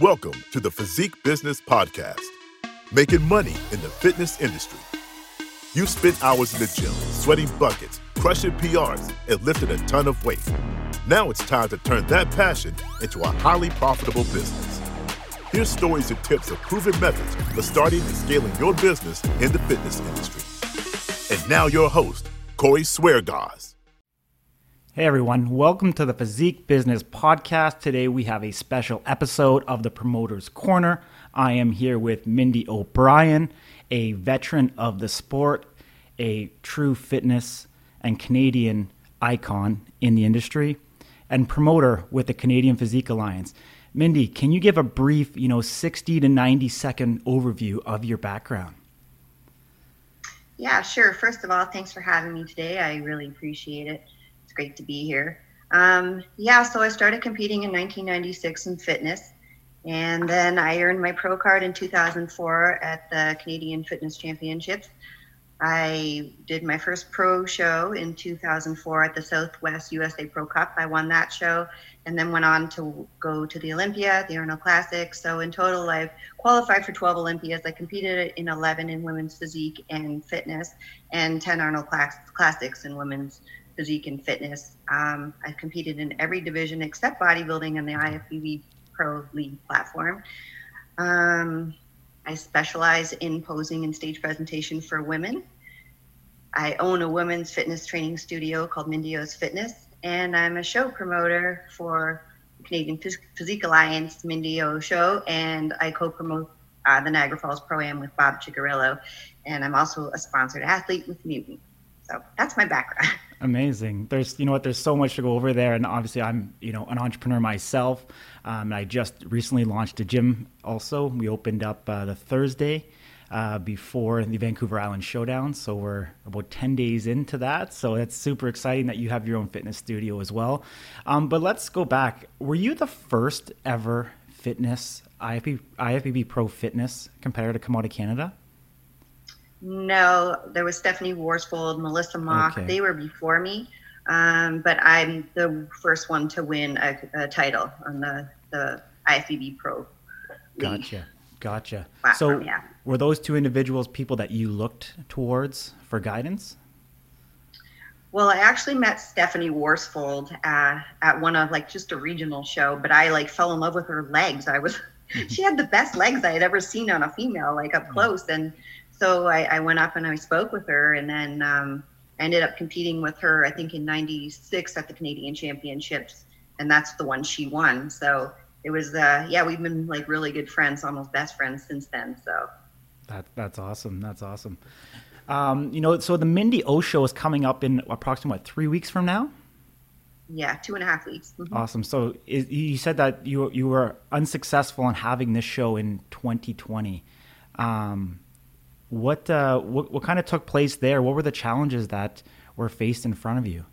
Welcome to the Physique Business Podcast, making money in the fitness industry. You spent hours in the gym, sweating buckets, crushing PRs, and lifting a ton of weight. Now it's time to turn that passion into a highly profitable business. Here's stories and tips of proven methods for starting and scaling your business in the fitness industry. And now your host, Corey Sweargaz. Hey everyone, welcome to the Physique Business Podcast. Today we have a special episode of the Promoter's Corner. I am here with Mindi O'Brien, a veteran of the sport, a true fitness and Canadian icon in the industry, and promoter with the Canadian Physique Alliance. Mindi, can you give a brief, you know, 60 to 90 second overview of your background? Yeah, sure. First of all, thanks for having me today. I really appreciate it. Great to be here. Um, yeah, so I started competing in 1996 in fitness, and then I earned my pro card in 2004 at the Canadian Fitness Championships. I did my first pro show in 2004 at the Southwest USA Pro Cup. I won that show and then went on to go to the Olympia, the Arnold Classic. So in total, I've qualified for 12 Olympias. I competed in 11 in women's physique and fitness and 10 Arnold Classics in women's physique and fitness. Um, I've competed in every division except bodybuilding on the IFBB Pro League platform. Um, I specialize in posing and stage presentation for women. I own a women's fitness training studio called Mindi O's Fitness, and I'm a show promoter for the Canadian Physique Alliance Mindi O show, and I co-promote uh, the Niagara Falls Pro Am with Bob Cicherillo, and I'm also a sponsored athlete with Mutant. So that's my background. Amazing. There's, you know what, there's so much to go over there. And obviously, I'm, you know, an entrepreneur myself. Um, I just recently launched a gym also. We opened up uh, the Thursday uh, before the Vancouver Island Showdown. So we're about 10 days into that. So it's super exciting that you have your own fitness studio as well. Um, but let's go back. Were you the first ever fitness, IFB, IFBB Pro Fitness competitor to come out of Canada? No, there was Stephanie Worsfold, Melissa Mock. Okay. They were before me, um, but I'm the first one to win a, a title on the the IFBB Pro. League. Gotcha, gotcha. Platform, so, yeah. were those two individuals people that you looked towards for guidance? Well, I actually met Stephanie Worsfold uh, at one of like just a regional show, but I like fell in love with her legs. I was, she had the best legs I had ever seen on a female, like up mm. close, and so I, I, went up and I spoke with her, and then um, I ended up competing with her. I think in '96 at the Canadian Championships, and that's the one she won. So it was, uh, yeah, we've been like really good friends, almost best friends since then. So that that's awesome. That's awesome. Um, you know, so the Mindi O show is coming up in approximately what three weeks from now. Yeah, two and a half weeks. Mm-hmm. Awesome. So is, you said that you you were unsuccessful in having this show in 2020. Um, what, uh, what what kind of took place there? What were the challenges that were faced in front of you?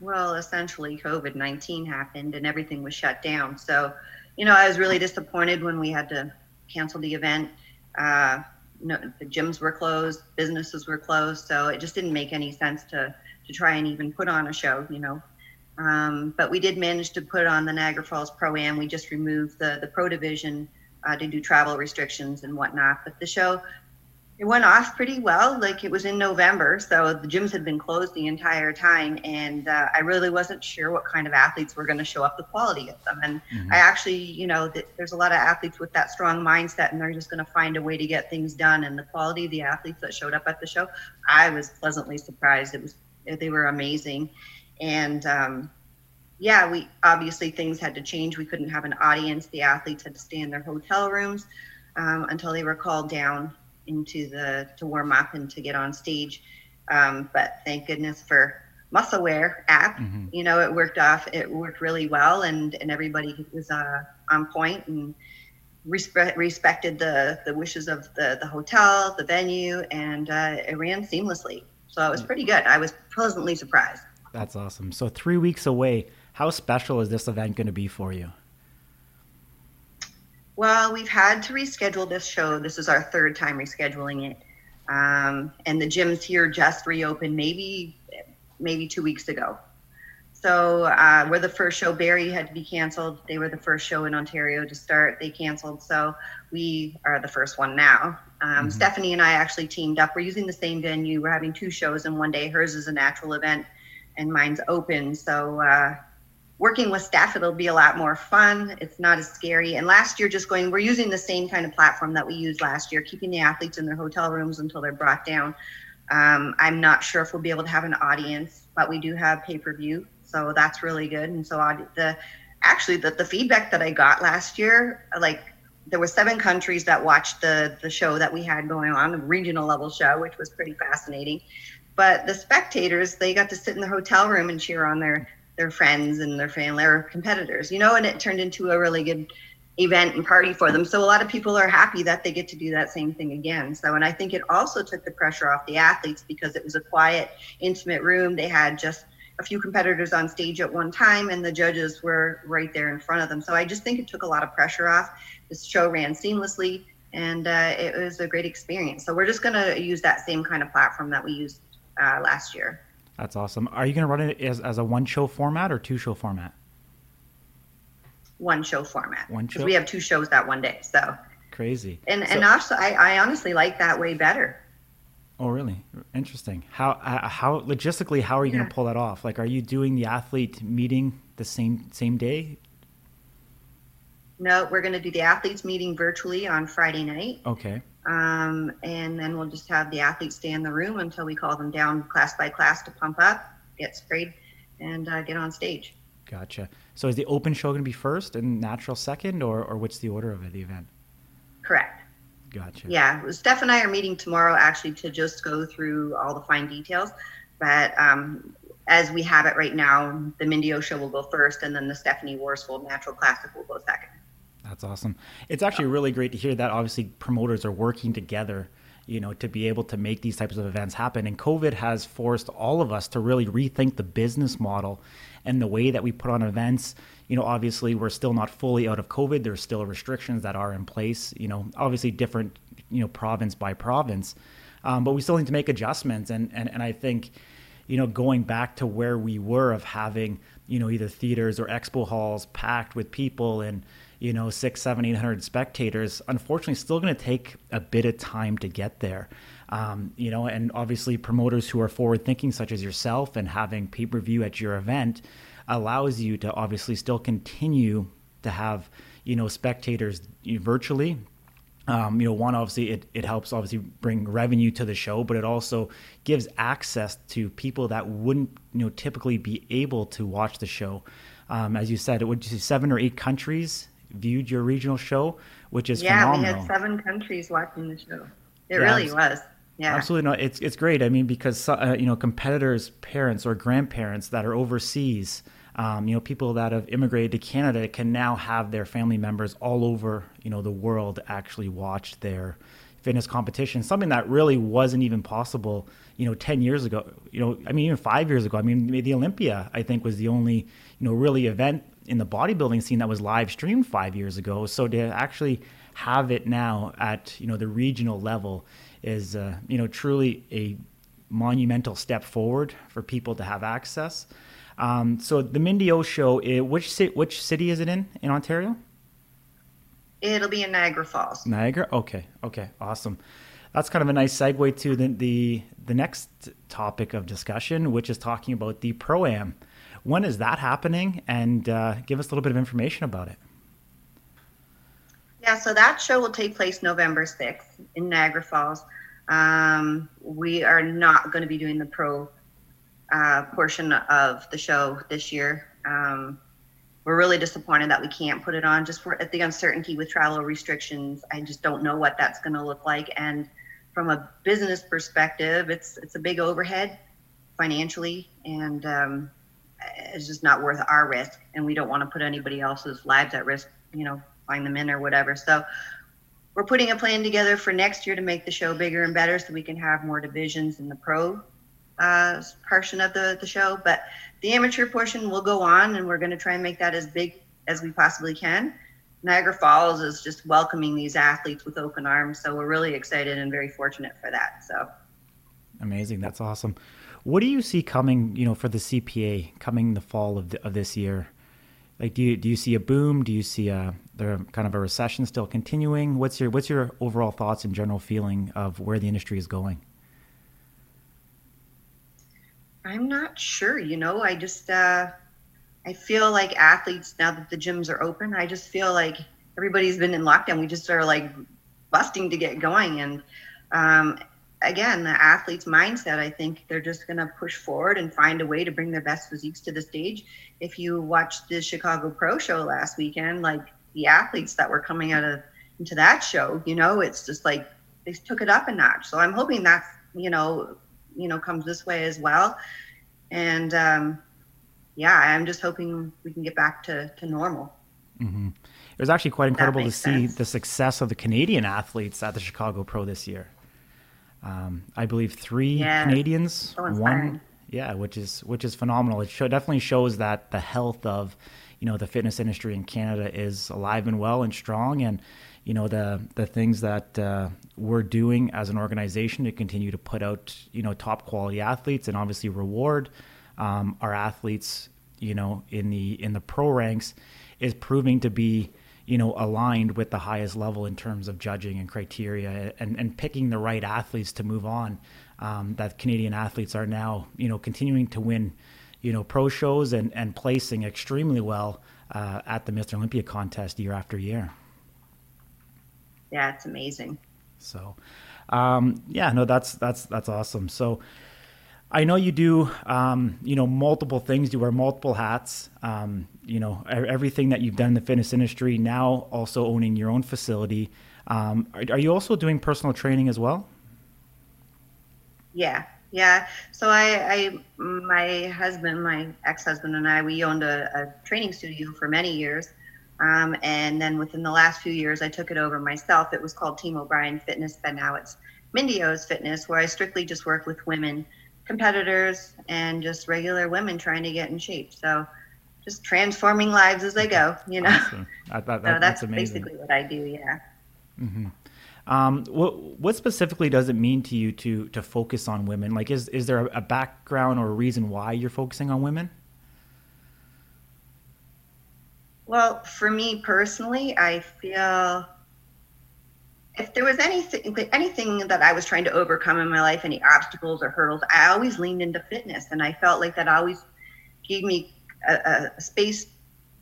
Well, essentially, COVID nineteen happened and everything was shut down. So, you know, I was really disappointed when we had to cancel the event. Uh, no, the gyms were closed, businesses were closed, so it just didn't make any sense to to try and even put on a show. You know, um, but we did manage to put on the Niagara Falls Pro Am. We just removed the the pro division uh, to do travel restrictions and whatnot. But the show it went off pretty well. Like it was in November, so the gyms had been closed the entire time, and uh, I really wasn't sure what kind of athletes were going to show up, the quality of them. And mm-hmm. I actually, you know, th- there's a lot of athletes with that strong mindset, and they're just going to find a way to get things done. And the quality of the athletes that showed up at the show, I was pleasantly surprised. It was they were amazing, and um, yeah, we obviously things had to change. We couldn't have an audience. The athletes had to stay in their hotel rooms um, until they were called down into the to warm up and to get on stage. Um, but thank goodness for MuscleWare app. Mm-hmm. You know, it worked off. It worked really well, and and everybody was uh, on point and respe- respected the the wishes of the the hotel, the venue, and uh, it ran seamlessly. So it was pretty good. I was pleasantly surprised. That's awesome. So three weeks away. How special is this event going to be for you? Well, we've had to reschedule this show. This is our third time rescheduling it. Um, and the gyms here just reopened maybe maybe two weeks ago. So uh, we're the first show. Barrie had to be canceled. They were the first show in Ontario to start. They canceled. So we are the first one now. Um, mm-hmm. Stephanie and I actually teamed up. We're using the same venue. We're having two shows in one day. Hers is a natural event, and mine's open. So uh, working with staff, it'll be a lot more fun. It's not as scary. And last year, just going, we're using the same kind of platform that we used last year, keeping the athletes in their hotel rooms until they're brought down. Um, I'm not sure if we'll be able to have an audience, but we do have pay per view so that's really good. And so I, the actually the, the feedback that I got last year, like there were seven countries that watched the the show that we had going on, the regional level show, which was pretty fascinating. But the spectators, they got to sit in the hotel room and cheer on their their friends and their family, or competitors, you know, and it turned into a really good event and party for them. So a lot of people are happy that they get to do that same thing again. So, and I think it also took the pressure off the athletes because it was a quiet, intimate room. They had just a few competitors on stage at one time and the judges were right there in front of them. So I just think it took a lot of pressure off. This show ran seamlessly and uh, it was a great experience. So we're just going to use that same kind of platform that we used uh, last year. That's awesome. Are you going to run it as, as a one show format or two show format? One show format. One show. We have two shows that one day. So crazy. And so, and also, I, I honestly like that way better. Oh, really? Interesting. How uh, how logistically how are you yeah. going to pull that off? Like, are you doing the athlete meeting the same same day? No, we're going to do the athletes meeting virtually on Friday night. Okay. Um, and then we'll just have the athletes stay in the room until we call them down class by class to pump up, get sprayed, and uh, get on stage. Gotcha. So is the open show going to be first and natural second, or or what's the order of the event? Correct. Gotcha. Yeah, Steph and I are meeting tomorrow actually to just go through all the fine details. But um, as we have it right now, the Mindi show will go first, and then the Stephanie Worsfold Natural Classic will go second. That's awesome. It's actually really great to hear that. Obviously, promoters are working together you know, to be able to make these types of events happen. And COVID has forced all of us to really rethink the business model and the way that we put on events. You know, obviously, we're still not fully out of COVID. There's still restrictions that are in place. You know, obviously different, you know, province by province, um, but we still need to make adjustments. And and and I think, you know, going back to where we were of having, you know, either theaters or expo halls packed with people and you know, six, seven, eight hundred spectators, unfortunately, still going to take a bit of time to get there. Um, you know, and obviously, promoters who are forward thinking, such as yourself, and having pay per view at your event allows you to obviously still continue to have, you know, spectators virtually. Um, you know, one obviously it, it helps obviously bring revenue to the show, but it also gives access to people that wouldn't you know typically be able to watch the show. Um, as you said, it would just seven or eight countries viewed your regional show, which is yeah, phenomenal. we had seven countries watching the show. It yeah, really was. Yeah. Absolutely, no. It's it's great. I mean, because uh, you know, competitors' parents or grandparents that are overseas, um, you know, people that have immigrated to Canada can now have their family members all over, you know, the world actually watch their fitness competition. Something that really wasn't even possible, you know, ten years ago. You know, I mean, even five years ago. I mean, the Olympia, I think, was the only, you know, really event in the bodybuilding scene that was live streamed five years ago. So to actually have it now at you know the regional level is uh, you know truly a monumental step forward for people to have access. Um, so the Mindi O show, it, which ci- which city is it in in Ontario? It'll be in Niagara Falls. Niagara. Okay. Okay. Awesome. That's kind of a nice segue to the the, the next topic of discussion, which is talking about the pro am. When is that happening? And uh, give us a little bit of information about it. Yeah, so that show will take place November 6th in Niagara Falls. Um, we are not going to be doing the pro uh, portion of the show this year. Um, we're really disappointed that we can't put it on just for at the uncertainty with travel restrictions. I just don't know what that's going to look like. And from a business perspective, it's it's a big overhead financially, and um, is just not worth our risk, and we don't want to put anybody else's lives at risk. You know, find them in or whatever. So we're putting a plan together for next year to make the show bigger and better, so we can have more divisions in the pro uh, portion of the the show. But the amateur portion will go on, and we're going to try and make that as big as we possibly can. Niagara Falls is just welcoming these athletes with open arms, so we're really excited and very fortunate for that. So amazing, that's awesome. What do you see coming, you know, for the CPA coming the fall of, the, of this year? Like, do you do you see a boom? Do you see a kind of a recession still continuing? What's your what's your overall thoughts and general feeling of where the industry is going? I'm not sure. You know, I just uh, I feel like athletes now that the gyms are open. I just feel like everybody's been in lockdown. We just are like busting to get going, and um, again, the athlete's mindset. I think they're just going to push forward and find a way to bring their best physiques to the stage. If you watched the Chicago Pro Show last weekend, like the athletes that were coming out of into that show, you know, it's just like they took it up a notch. So I'm hoping that's you know you know comes this way as well and um, yeah i'm just hoping we can get back to, to normal mm-hmm. it was actually quite incredible to see sense. the success of the canadian athletes at the chicago pro this year um, i believe three yeah, canadians so won yeah which is which is phenomenal. It show, definitely shows that the health of you know the fitness industry in canada is alive and well and strong. And you know the the things that uh, we're doing as an organization to continue to put out you know top quality athletes and obviously reward um, our athletes you know in the in the pro ranks is proving to be you know aligned with the highest level in terms of judging and criteria and and picking the right athletes to move on um, that Canadian athletes are now you know continuing to win you know pro shows and and placing extremely well uh, at the Mr. Olympia contest year after year yeah, it's amazing. So, um, yeah, no, that's that's that's awesome. So, I know you do, um, you know, multiple things. You wear multiple hats. Um, you know, everything that you've done in the fitness industry. Now, also owning your own facility. Um, are, are, you also doing personal training as well? Yeah, yeah. So I, I my husband, my ex-husband, and I, we owned a, a training studio for many years. Um, and then within the last few years, I took it over myself. It was called Team O'Brien Fitness, but now it's Mindi O's Fitness, where I strictly just work with women competitors and just regular women trying to get in shape. So just transforming lives as they go, you know. Awesome. I, that, that, so that's, that's basically what I do. Yeah. Mm-hmm. Um, what what specifically does it mean to you to to focus on women? Like, is is there a background or a reason why you're focusing on women? Well, for me personally, I feel if there was anything anything that I was trying to overcome in my life, any obstacles or hurdles, I always leaned into fitness, and I felt like that always gave me a, a space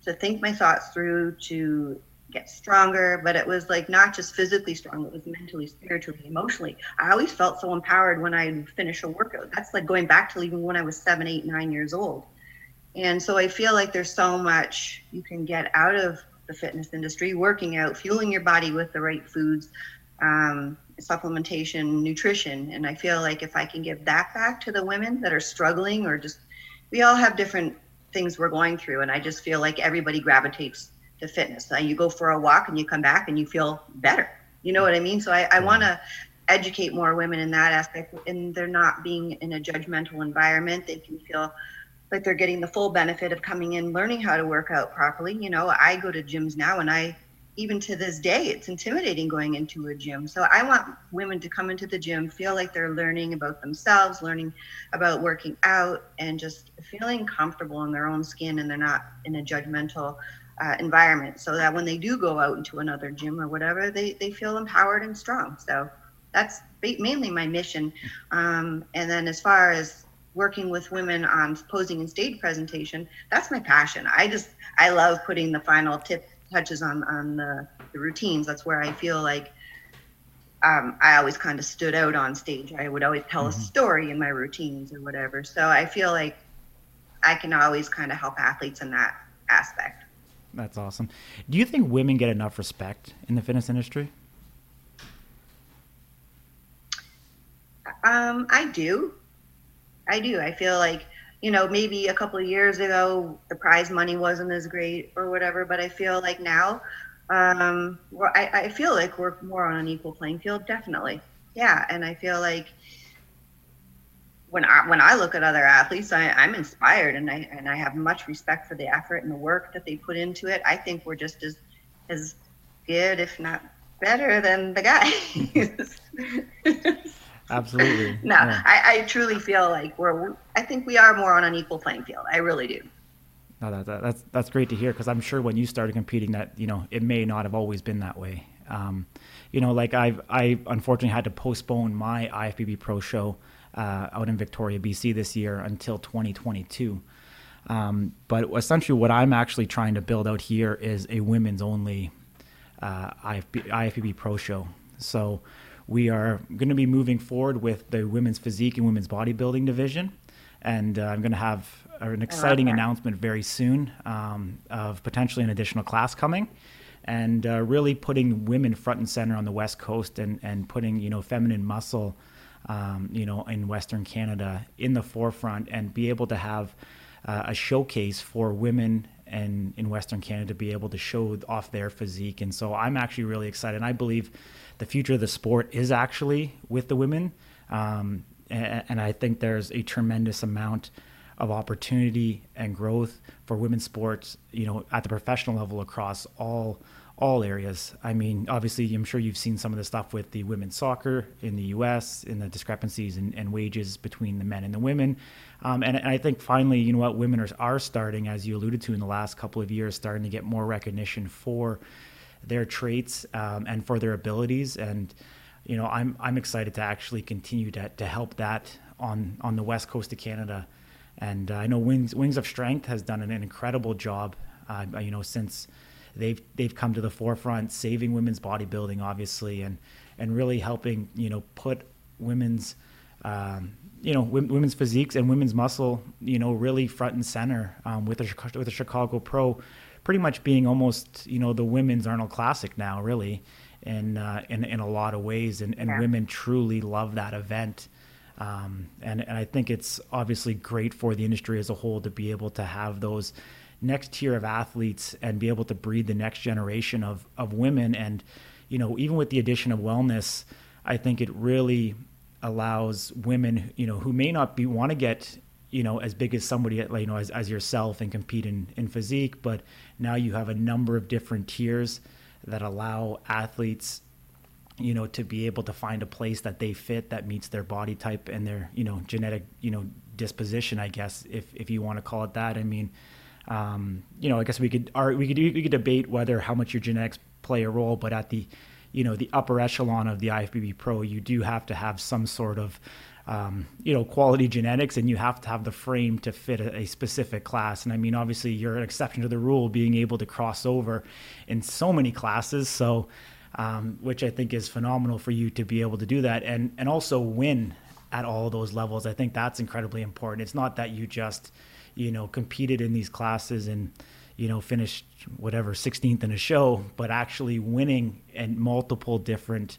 to think my thoughts through, to get stronger. But it was like not just physically strong; it was mentally, spiritually, emotionally. I always felt so empowered when I finish a workout. That's like going back to even when I was seven, eight, nine years old. And so I feel like there's so much you can get out of the fitness industry, working out, fueling your body with the right foods, um, supplementation, nutrition. And I feel like if I can give that back to the women that are struggling or just, we all have different things we're going through. And I just feel like everybody gravitates to fitness. Uh, you go for a walk and you come back and you feel better. You know what I mean? So I, I want to educate more women in that aspect and they're not being in a judgmental environment. They can feel like they're getting the full benefit of coming in, learning how to work out properly. You know, I go to gyms now and I, even to this day, it's intimidating going into a gym. So I want women to come into the gym, feel like they're learning about themselves, learning about working out, and just feeling comfortable in their own skin and they're not in a judgmental uh, environment. So that when they do go out into another gym or whatever, they, they feel empowered and strong. So that's mainly my mission. Um, and then as far as working with women on posing and stage presentation that's my passion. I just i love putting the final tip touches on on the, the routines. That's where i feel like um, i always kind of stood out on stage. I would always tell mm-hmm. a story in my routines or whatever. So i feel like i can always kind of help athletes in that aspect. That's awesome. Do you think women get enough respect in the fitness industry? Um, i do I do. I feel like, you know, maybe a couple of years ago the prize money wasn't as great or whatever, but I feel like now, um, I, I feel like we're more on an equal playing field, definitely. Yeah, and I feel like when I when I look at other athletes, I, I'm inspired and I and I have much respect for the effort and the work that they put into it. I think we're just as as good, if not better, than the guys. Absolutely. no, yeah. I, I truly feel like we're. I think we are more on an equal playing field. I really do. No, that, that, that's that's great to hear because I'm sure when you started competing, that you know it may not have always been that way. Um, you know, like I've I unfortunately had to postpone my IFBB Pro show uh, out in Victoria, BC this year until 2022. Um, but essentially, what I'm actually trying to build out here is a women's only uh, IFB, IFBB Pro show. So we are going to be moving forward with the women's physique and women's bodybuilding division. And uh, I'm going to have an exciting announcement very soon um, of potentially an additional class coming and uh, really putting women front and center on the West Coast and, and putting, you know, feminine muscle, um, you know, in Western Canada in the forefront and be able to have uh, a showcase for women and in Western Canada to be able to show off their physique. And so I'm actually really excited. And I believe the future of the sport is actually with the women. Um, and, and, I think there's a tremendous amount of opportunity and growth for women's sports, you know, at the professional level across all all areas. I mean, obviously, I'm sure you've seen some of the stuff with the women's soccer in the U.S. in the discrepancies in, in wages between the men and the women. Um, and, and, I think finally, you know what, women are, are starting, as you alluded to in the last couple of years, starting to get more recognition for their traits um, and for their abilities. And you know, I'm I'm excited to actually continue to to help that on on the west coast of Canada. And uh, I know Wings Wings of Strength has done an, incredible job. Uh, you know, since they've they've come to the forefront, saving women's bodybuilding, obviously, and and really helping you know put women's um, you know women's physiques and women's muscle you know really front and center um, with the with the Chicago Pro, pretty much being almost you know the women's Arnold Classic now, really. In, uh, in in a lot of ways, and, and yeah. women truly love that event, um, and and I think it's obviously great for the industry as a whole to be able to have those next tier of athletes and be able to breed the next generation of of women and you know even with the addition of wellness i think it really allows women you know who may not be want to get you know as big as somebody you know as, as yourself and compete in, in physique but now you have a number of different tiers that allow athletes you know to be able to find a place that they fit that meets their body type and their you know genetic you know disposition i guess if if you want to call it that. I mean um, you know, I guess we could we could we could debate whether how much your genetics play a role, but at the you know the upper echelon of the IFBB Pro, you do have to have some sort of um, you know quality genetics, and you have to have the frame to fit a, a, specific class. And I mean, obviously, you're an exception to the rule, being able to cross over in so many classes. So. Um, which I think is phenomenal for you to be able to do that and and also win at all those levels. I think that's incredibly important. It's not that you just you know, competed in these classes and, you know, finished whatever 16th in a show, but actually winning in multiple different,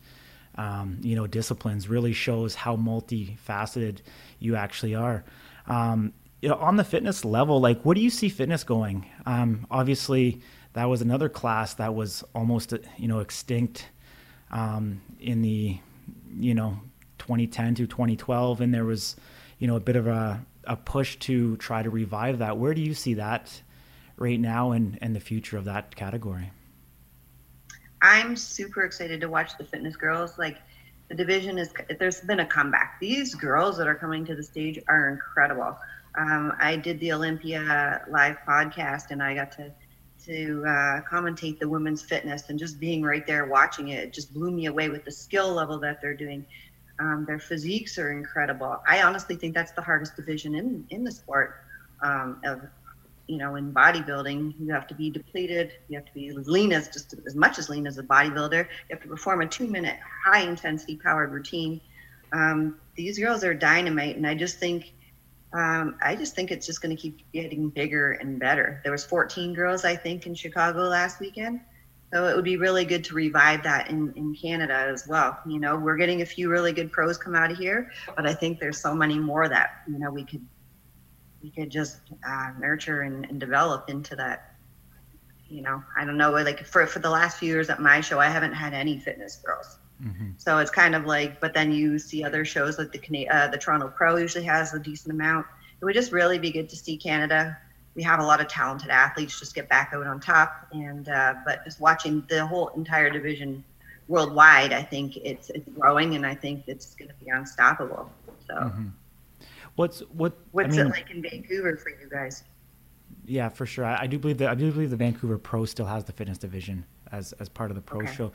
um, you know, disciplines really shows how multifaceted you actually are. Um, you know, on the fitness level, like, what do you see fitness going? Um, obviously, that was another class that was almost, you know, extinct um, in the, you know, 2010 to 2012, and there was, you know, a bit of a a push to try to revive that. Where do you see that right now and, and the future of that category? I'm super excited to watch the fitness girls. Like the division is, there's been a comeback. These girls that are coming to the stage are incredible. Um, I did the Olympia live podcast and I got to to uh, commentate the women's fitness and just being right there watching it, it just blew me away with the skill level that they're doing. Um, their physiques are incredible. I honestly think that's the hardest division in in the sport. Um, of you know, in bodybuilding, you have to be depleted. You have to be as lean as just as much as lean as a bodybuilder. You have to perform a two-minute high-intensity powered routine. Um, these girls are dynamite, and I just think, um, I just think it's just going to keep getting bigger and better. There was 14 girls, I think, in Chicago last weekend. So it would be really good to revive that in, in Canada as well. You know, we're getting a few really good pros come out of here, but I think there's so many more that, you know, we could we could just uh, nurture and, and develop into that. You know, I don't know, like for, for the last few years at my show, I haven't had any fitness girls. Mm-hmm. So it's kind of like, but then you see other shows like the uh, the Toronto Pro usually has a decent amount. It would just really be good to see Canada we have a lot of talented athletes just get back out on top and uh, but just watching the whole entire division worldwide, I think it's it's growing, and I think it's going to be unstoppable. So, mm-hmm. What's what? What's I mean, it like in Vancouver for you guys? Yeah, for sure. I, I, do believe that I do believe the Vancouver Pro still has the fitness division as as part of the pro okay. show.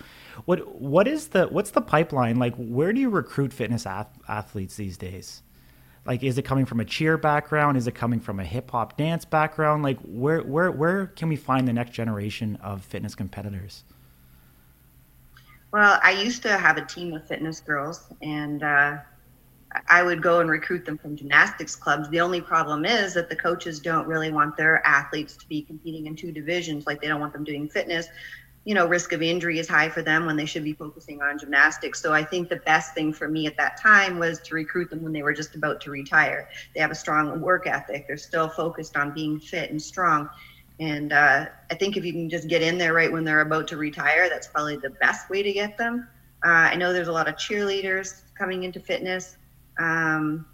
What what is the what's the pipeline like? Where do you recruit fitness ath- athletes these days? Like, is it coming from a cheer background? Is it coming from a hip hop dance background? Like, where where where can we find the next generation of fitness competitors? Well, I used to have a team of fitness girls, and uh, I would go and recruit them from gymnastics clubs. The only problem is that the coaches don't really want their athletes to be competing in two divisions. Like, they don't want them doing fitness. You know, risk of injury is high for them when they should be focusing on gymnastics. So I think the best thing for me at that time was to recruit them when they were just about to retire. They have a strong work ethic. They're still focused on being fit and strong and uh, I think if you can just get in there right when they're about to retire, that's probably the best way to get them. Uh, I know there's a lot of cheerleaders coming into fitness. Um,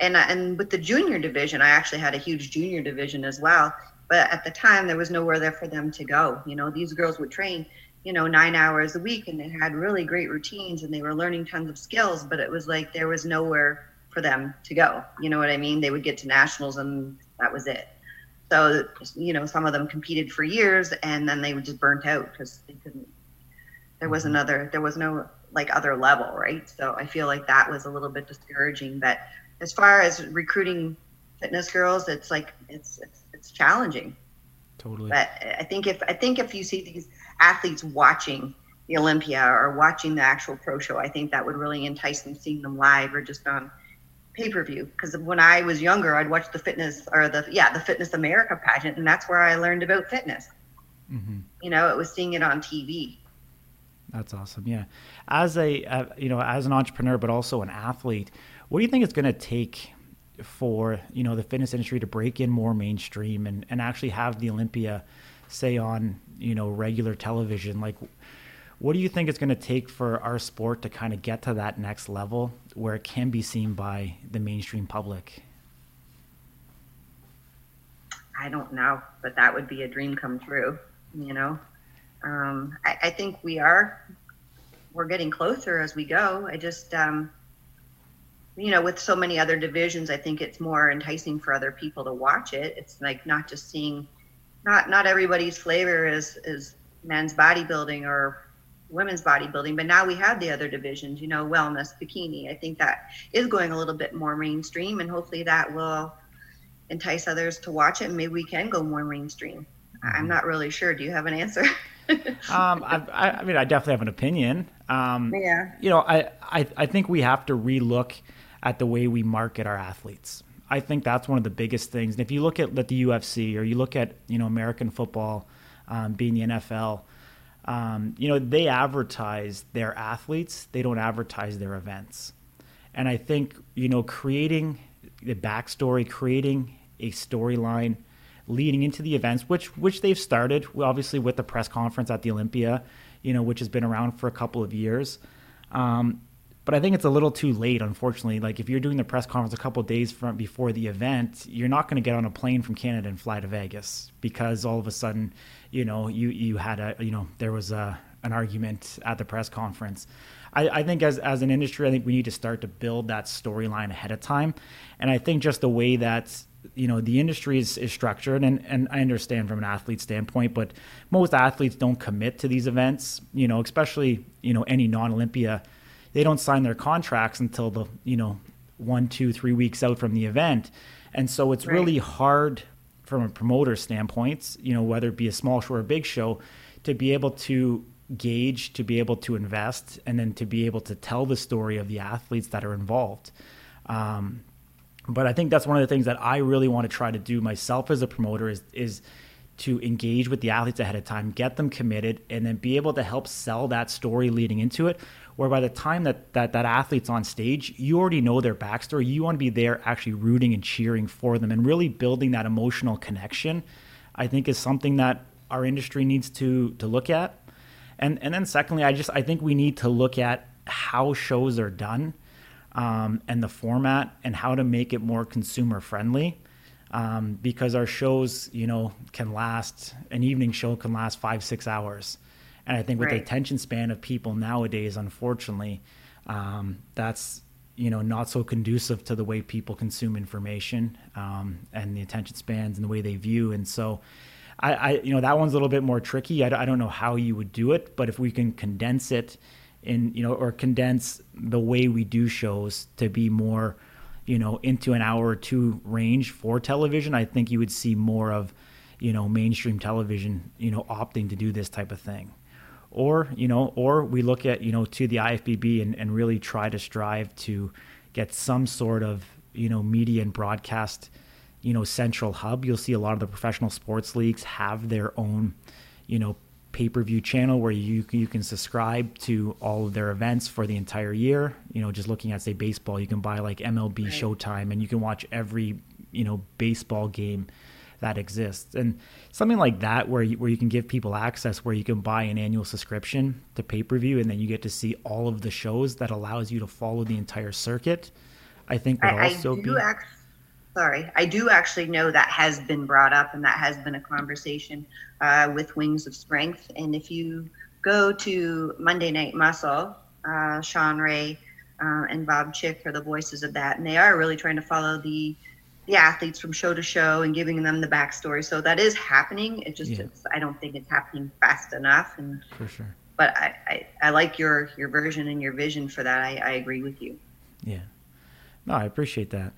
and, and with the junior division, I actually had a huge junior division as well. But at the time, there was nowhere there for them to go. You know, these girls would train, you know, nine hours a week and they had really great routines and they were learning tons of skills, but it was like there was nowhere for them to go. You know what I mean? They would get to nationals and that was it. So, you know, some of them competed for years and then they were just burnt out because they couldn't, there was mm-hmm. another, there was no like other level, right? So I feel like that was a little bit discouraging. But as far as recruiting fitness girls, it's like, it's, it's, it's challenging. Totally. But I think if, I think if you see these athletes watching the Olympia or watching the actual pro show, I think that would really entice them seeing them live or just on, pay per view because when I was younger, I'd watch the fitness or the yeah the Fitness America pageant, and that's where I learned about fitness. Mm-hmm. You know, it was seeing it on TV. That's awesome. Yeah, as a uh, you know as an entrepreneur, but also an athlete, what do you think it's going to take for you know the fitness industry to break in more mainstream and and actually have the Olympia, say on you know regular television like what do you think it's going to take for our sport to kind of get to that next level where it can be seen by the mainstream public? I don't know, but that would be a dream come true. You know, um, I, I, think we are we're getting closer as we go. I just, um, you know, with so many other divisions, I think it's more enticing for other people to watch it. It's like not just seeing, not not everybody's flavor is is men's bodybuilding or women's bodybuilding, but now we have the other divisions, you know, wellness, bikini. I think that is going a little bit more mainstream, and hopefully that will entice others to watch it, and maybe we can go more mainstream. I'm mm-hmm. not really sure. Do you have an answer? um, I, I, mean, I definitely have an opinion. Um, yeah. You know, I, I, I think we have to relook at the way we market our athletes. I think that's one of the biggest things. And if you look at, at the UFC or you look at, you know, American football um, being the NFL, um, you know, they advertise their athletes, they don't advertise their events. And I think, you know, creating the backstory, creating a storyline leading into the events, which which they've started, obviously with the press conference at the Olympia, you know, which has been around for a couple of years. Um, but I think it's a little too late, unfortunately. Like if you're doing the press conference a couple days from before the event, you're not going to get on a plane from Canada and fly to Vegas because all of a sudden, you know, you you had a you know there was a an argument at the press conference. I, I think as as an industry, I think we need to start to build that storyline ahead of time, and I think just the way that you know the industry is, is structured and, and i understand from an athlete standpoint but most athletes don't commit to these events you know especially you know any non-olympia. They don't sign their contracts until the you know one two three weeks out from the event. And so it's right. really hard from a promoter standpoint you know whether it be a small show or a big show to be able to gauge to be able to invest and then to be able to tell the story of the athletes that are involved. Um, but i think that's one of the things that i really want to try to do myself as a promoter is is to engage with the athletes ahead of time, get them committed, and then be able to help sell that story leading into it. Where by the time that that, that athlete's on stage, you already know their backstory. You want to be there actually rooting and cheering for them and really building that emotional connection. I think is something that our industry needs to to look at. And and then secondly, I just I think we need to look at how shows are done um, and the format and how to make it more consumer friendly um, because our shows, you know, can last an evening show can last five six hours, And I think with Right. the attention span of people nowadays, unfortunately, um, that's you know not so conducive to the way people consume information um, and the attention spans and the way they view. And so, I, I you know that one's a little bit more tricky. I, I don't know how you would do it, but if we can condense it in you know or condense the way we do shows to be more you know into an hour or two range for television, I think you would see more of you know mainstream television you know opting to do this type of thing. Or you know or we look at you know to the ifbb and, and really try to strive to get some sort of you know media and broadcast you know central hub. You'll see a lot of the professional sports leagues have their own you know pay-per-view channel where you you can subscribe to all of their events for the entire year. You know just looking at say baseball you can buy like mlb showtime and you can watch every you know baseball game that exists. And something like that where you, where you can give people access where you can buy an annual subscription to pay-per-view and then you get to see all of the shows that allows you to follow the entire circuit i think would I, also I do be act, sorry, I do actually know that has been brought up and that has been a conversation uh, with Wings of Strength. And if you go to Monday Night Muscle, uh, Sean Ray uh, and Bob Chick are the voices of that, and they are really trying to follow the the athletes from show to show and giving them the backstory. So that is happening. It just Yeah. it's, I don't think it's happening fast enough. And for sure but I, I, I like your your version and your vision for that. I, I agree with you. Yeah. No, I appreciate that.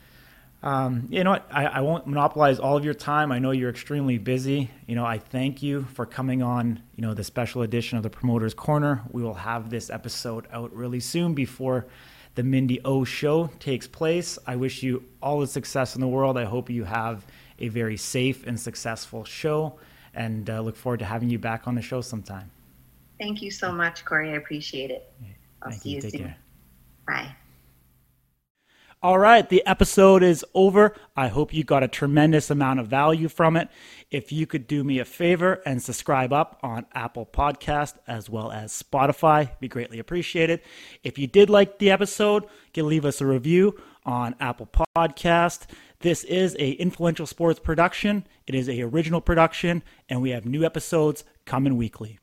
Um, you know what? I, I won't monopolize all of your time. I know you're extremely busy. You know, I thank you for coming on, you know, the special edition of the Promoter's Corner. We will have this episode out really soon before the Mindi O show takes place. I wish you all the success in the world. I hope you have a very safe and successful show and uh, look forward to having you back on the show sometime. Thank you so much, Corey. I appreciate it. I'll Thank see you, Take soon. care. Bye. All right, the episode is over. I hope you got a tremendous amount of value from it. If you could do me a favor and subscribe up on Apple Podcast as well as Spotify, be greatly appreciated. If you did like the episode, you can leave us a review on Apple Podcast. This is a influential sports production. It is a original production, and we have new episodes coming weekly.